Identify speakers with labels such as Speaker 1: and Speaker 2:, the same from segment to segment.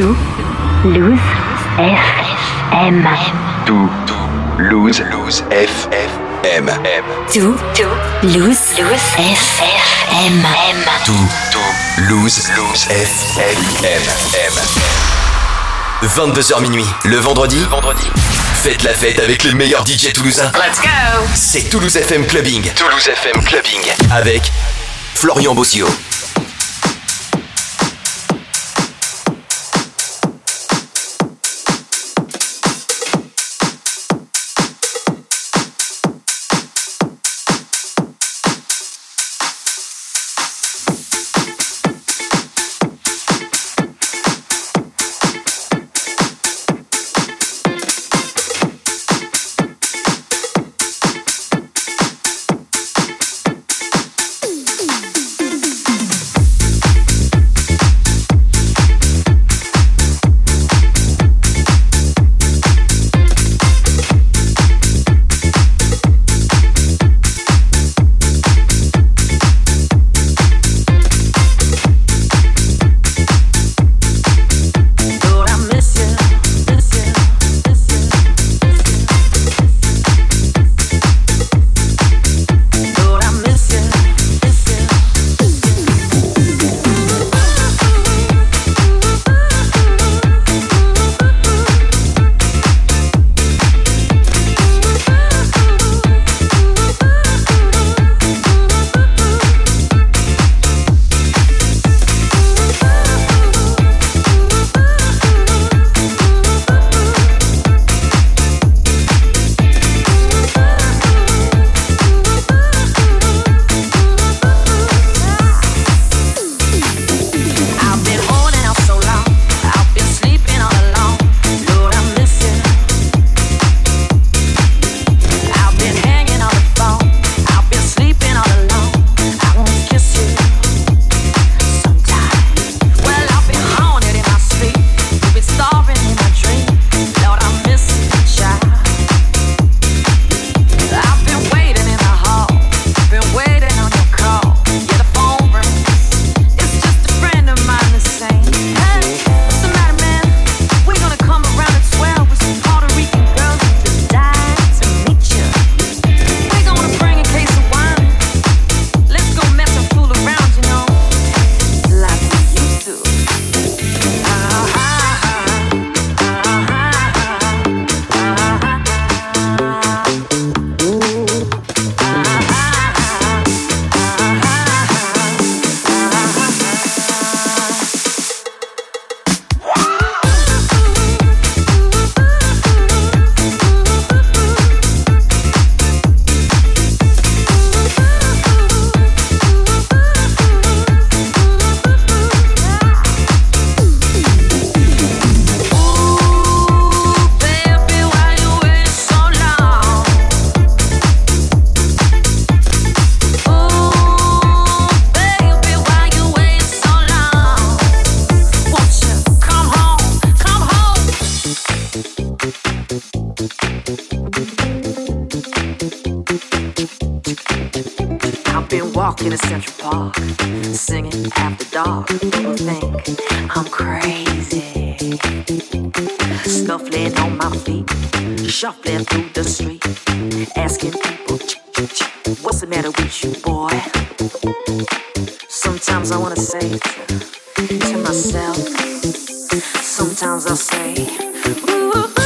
Speaker 1: Tout Loose FM.
Speaker 2: Tout Loose Loose FM.
Speaker 1: Tout Loose FM.
Speaker 3: Tout Loose
Speaker 2: Loose FM.
Speaker 3: 22h minuit, le vendredi. vendredi. Faites la fête avec les meilleurs DJ toulousains. Let's go C'est Toulouse FM Clubbing. Toulouse FM Clubbing. Avec Florian Bossio.
Speaker 4: I've been walking in Central Park, singing after dark. People think I'm crazy. Snuffling on my feet, shuffling through the street, asking people, what's the matter with you, boy? Sometimes I wanna say to, to myself, sometimes I say, Ooh.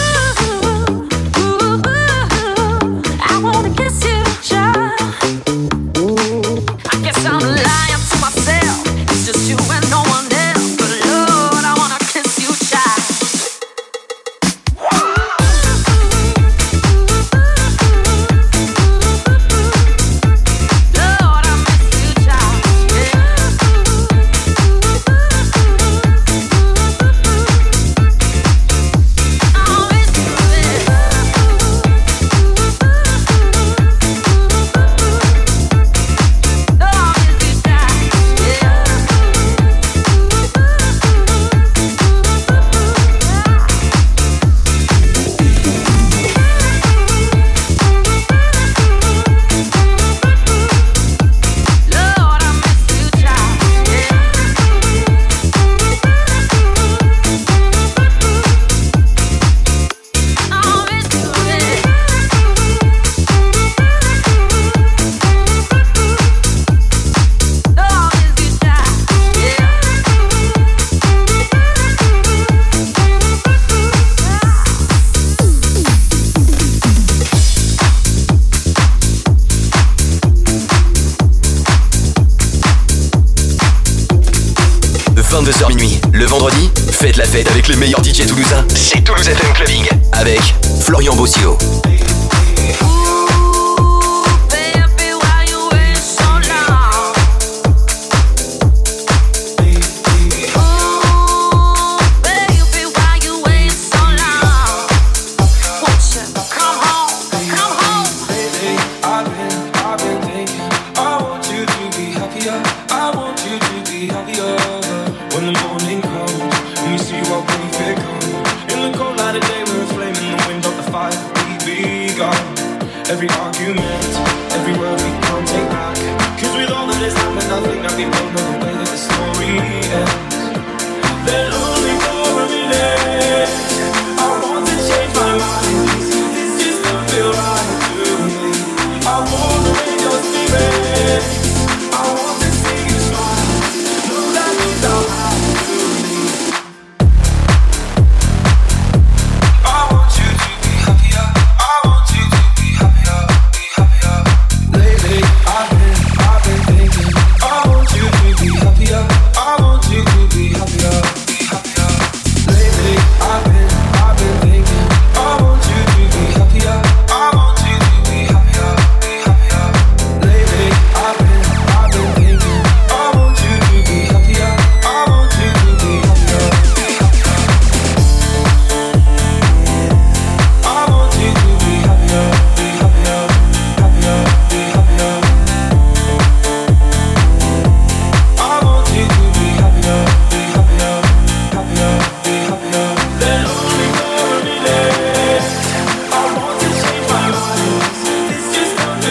Speaker 3: Fête avec les meilleurs DJ toulousains. C'est Toulouse FM Clubbing avec Florian Bossio.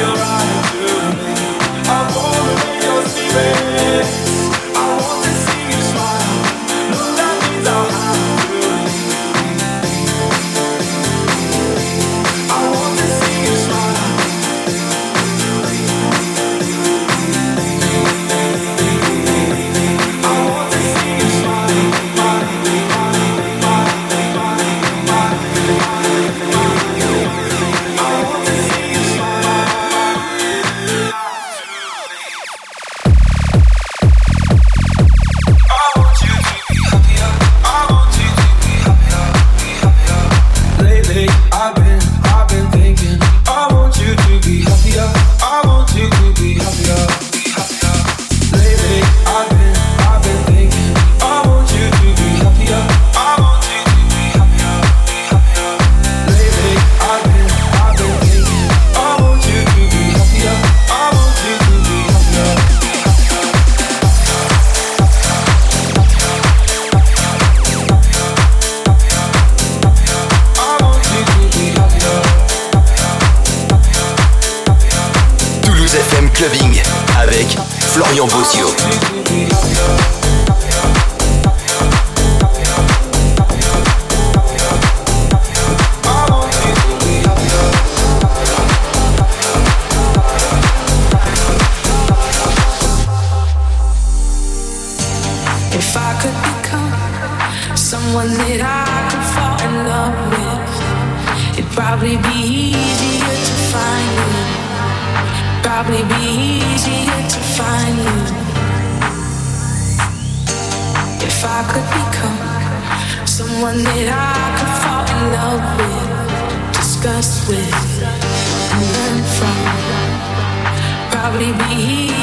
Speaker 5: still right.
Speaker 6: become someone that I could fall in love with, discuss with, and learn from. Probably be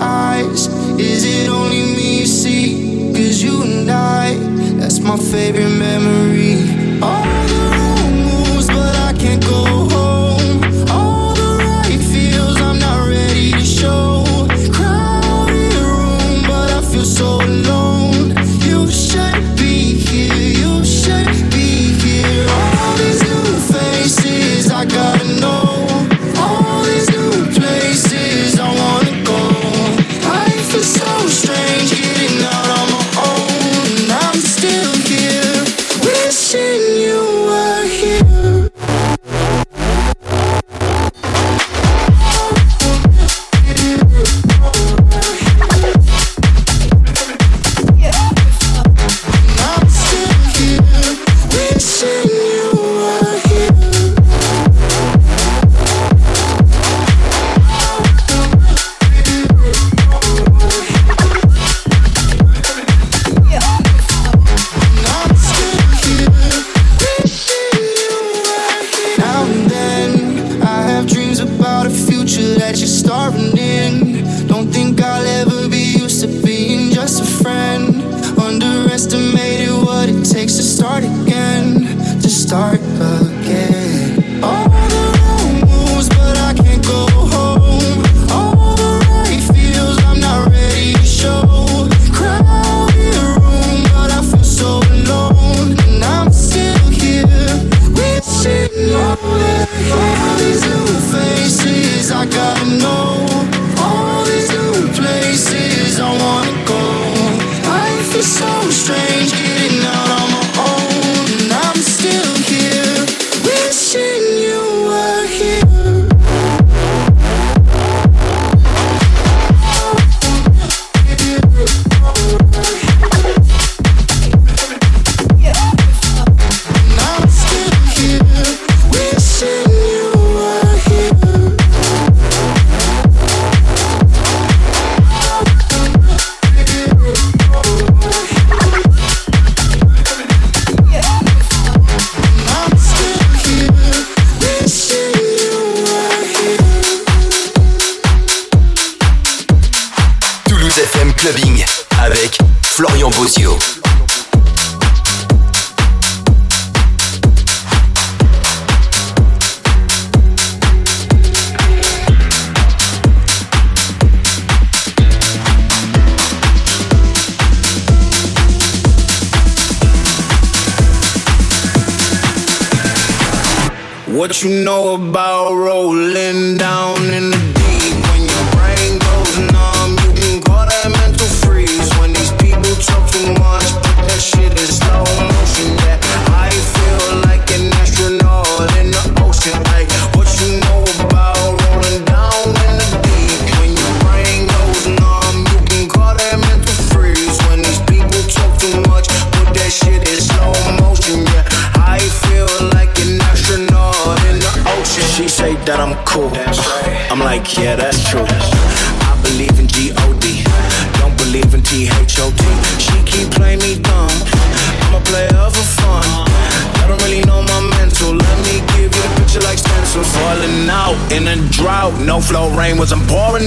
Speaker 7: eyes? Is it only me you see? Cause you and I, that's my favorite memory. All the wrong moves, but I can't go home.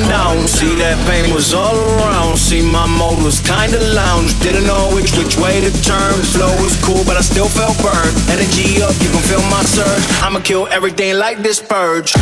Speaker 8: Down. See that pain was all around, see my mode was kinda lounge. Didn't know which, which way to turn, flow was cool but I still felt burned. Energy up, you can feel my surge, I'ma kill everything like this purge.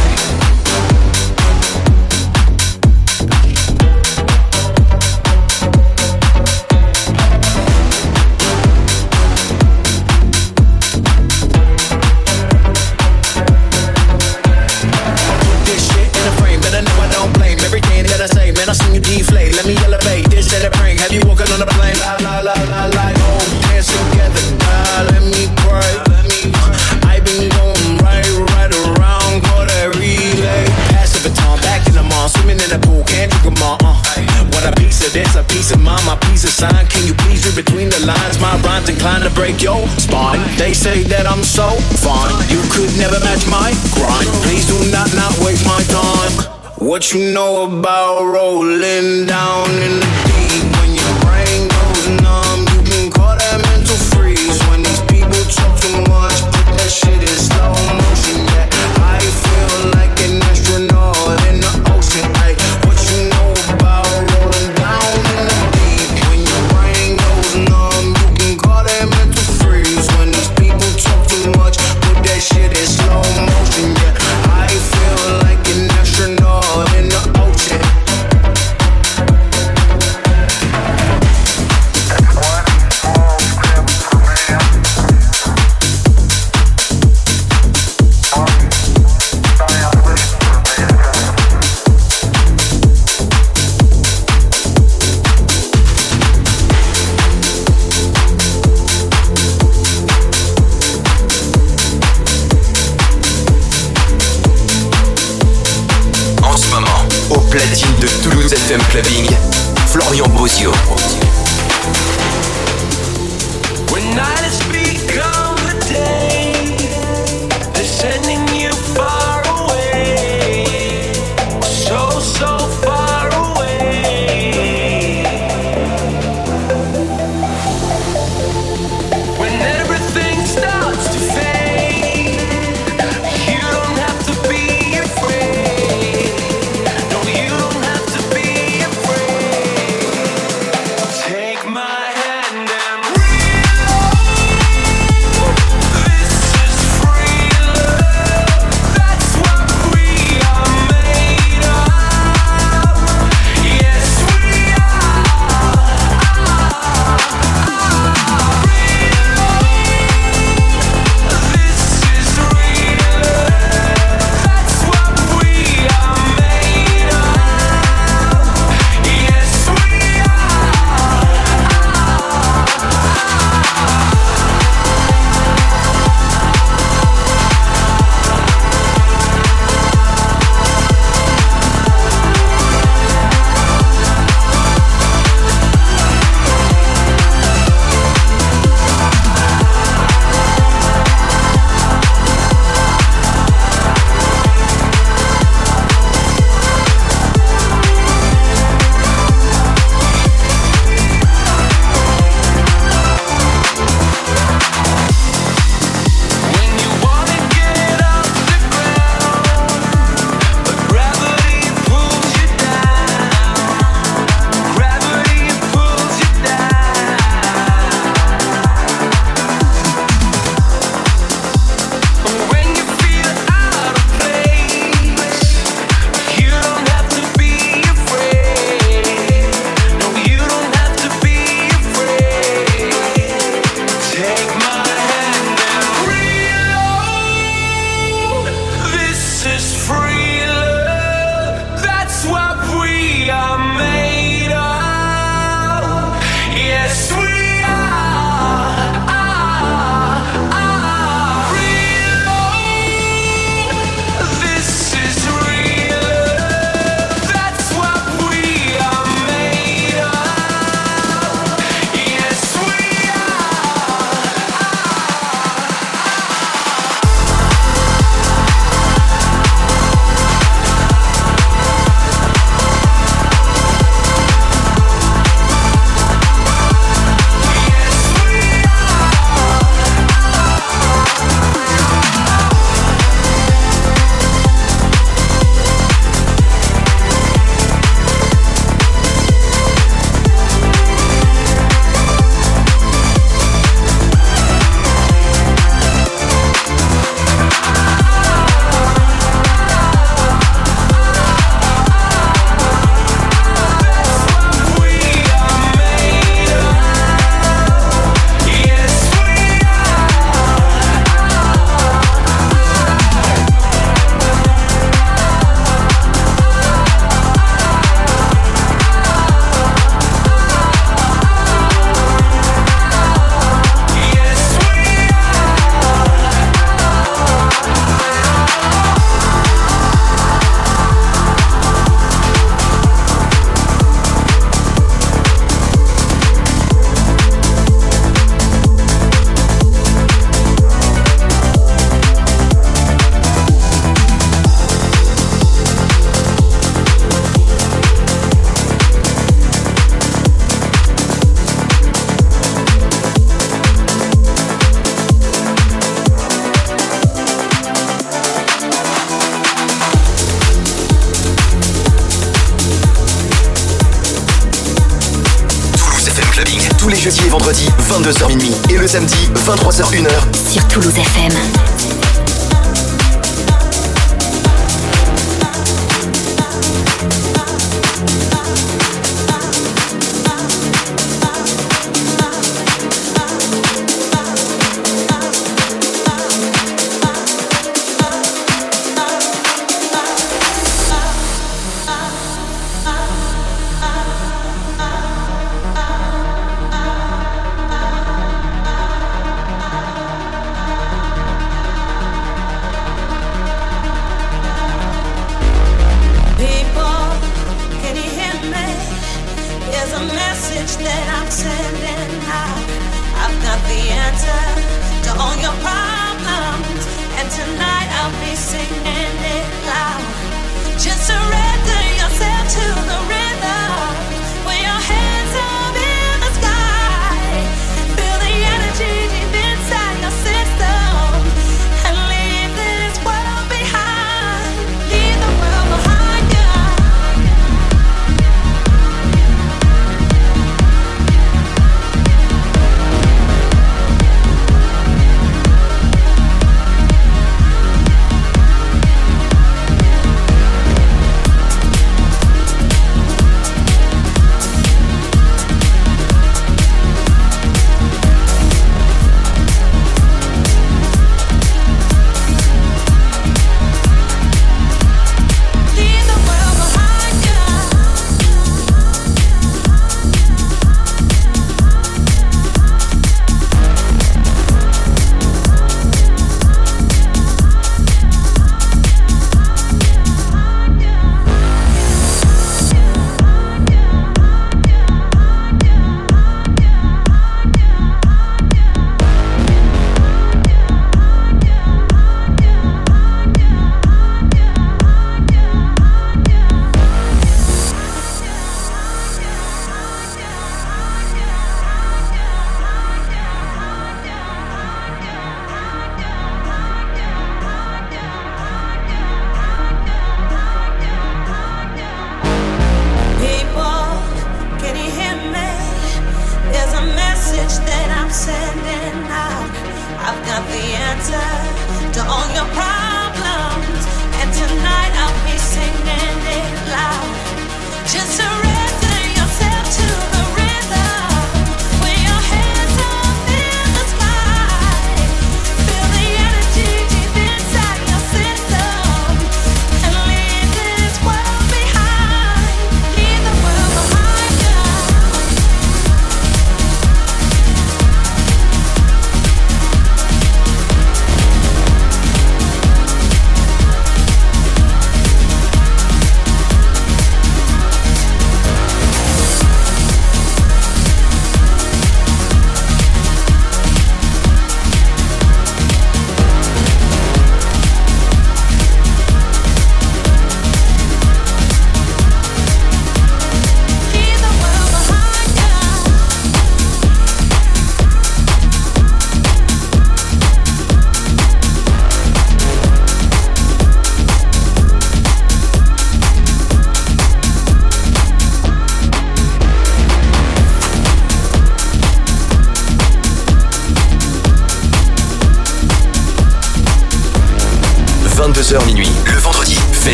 Speaker 8: not inclined to break your spine. They say that I'm so fine, you could never match my grind. Please do not not waste my time. What you know about rolling down in the
Speaker 3: Lavigne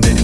Speaker 9: that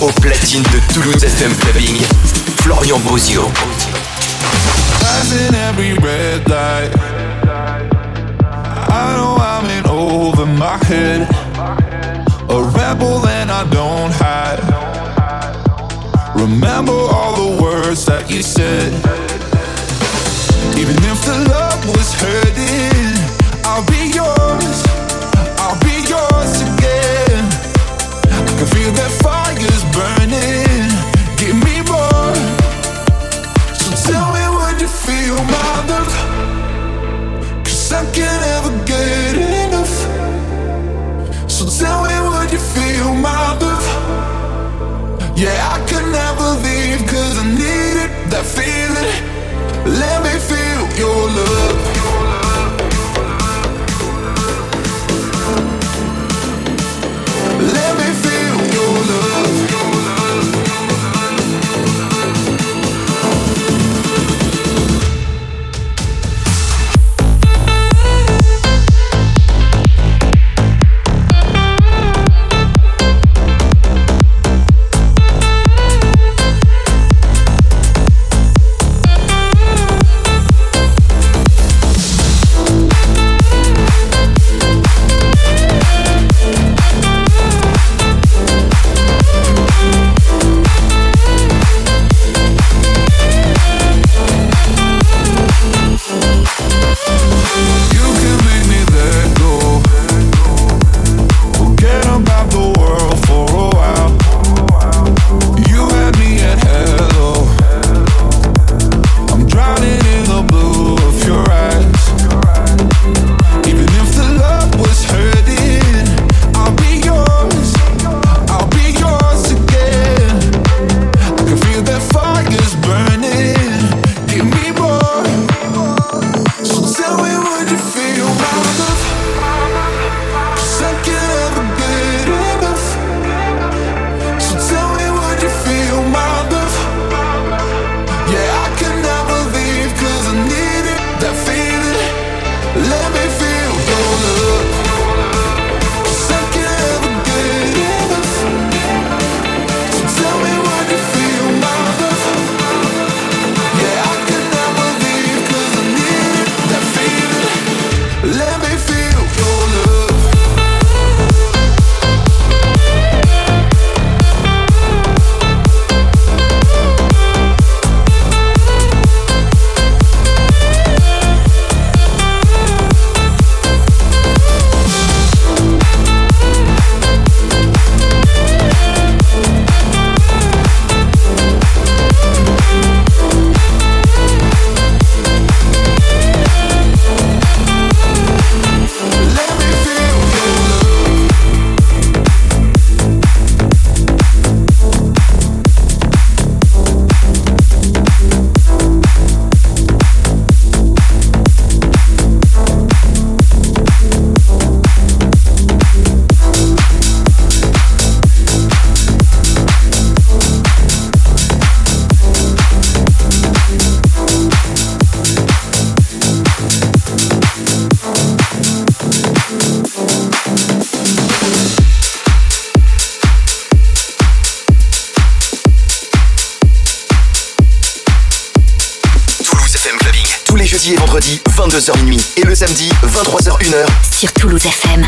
Speaker 3: Au platine de Toulouse FM Clubbing, Florian Bozio.
Speaker 10: Passing every red light. I know I'm in over my head. A rebel and I don't hide. Remember all the words that you said. Even if the love was hurting, I'll be yours. I'll be yours again. I can feel that fire burning. Give me more. So tell me, you feel I can get enough. So tell me, you feel? Yeah, I never leave I need it, that feeling. Let me feel your love.
Speaker 3: et vendredi 22h30 et le samedi 23h1
Speaker 1: sur Toulouse FM.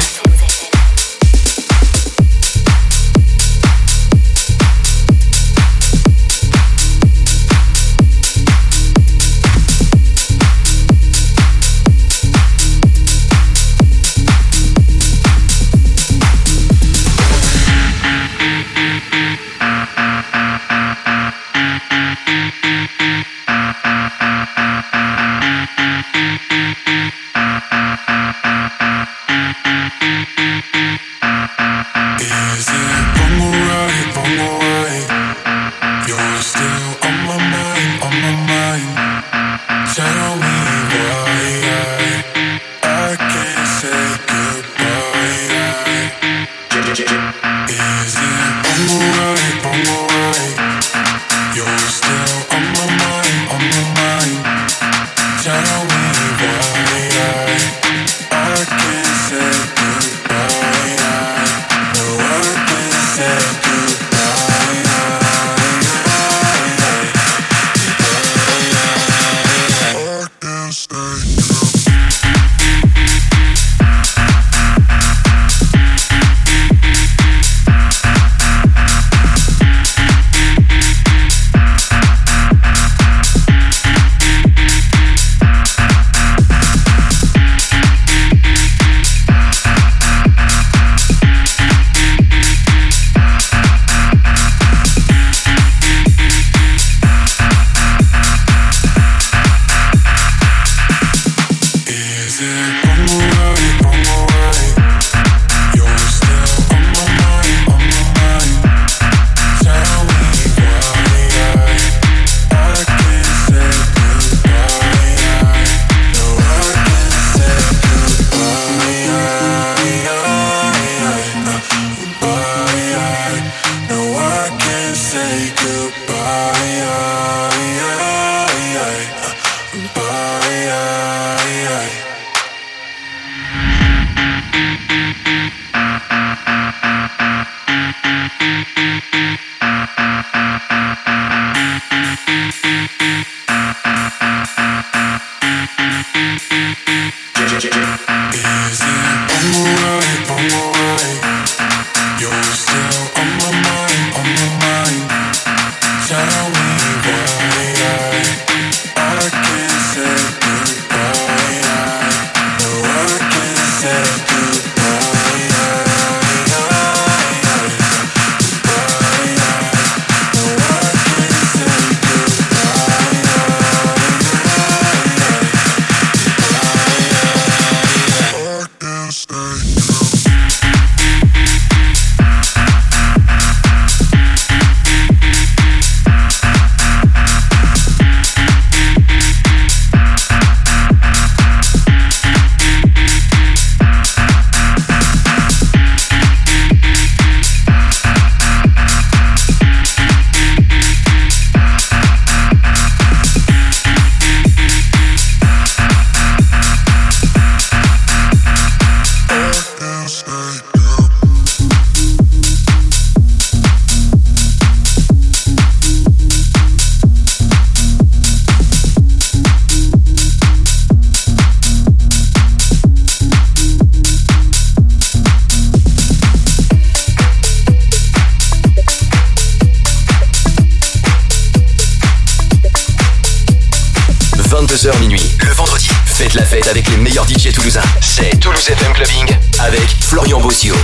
Speaker 3: toulousain. C'est Toulouse FM Clubbing avec Florian Bossio.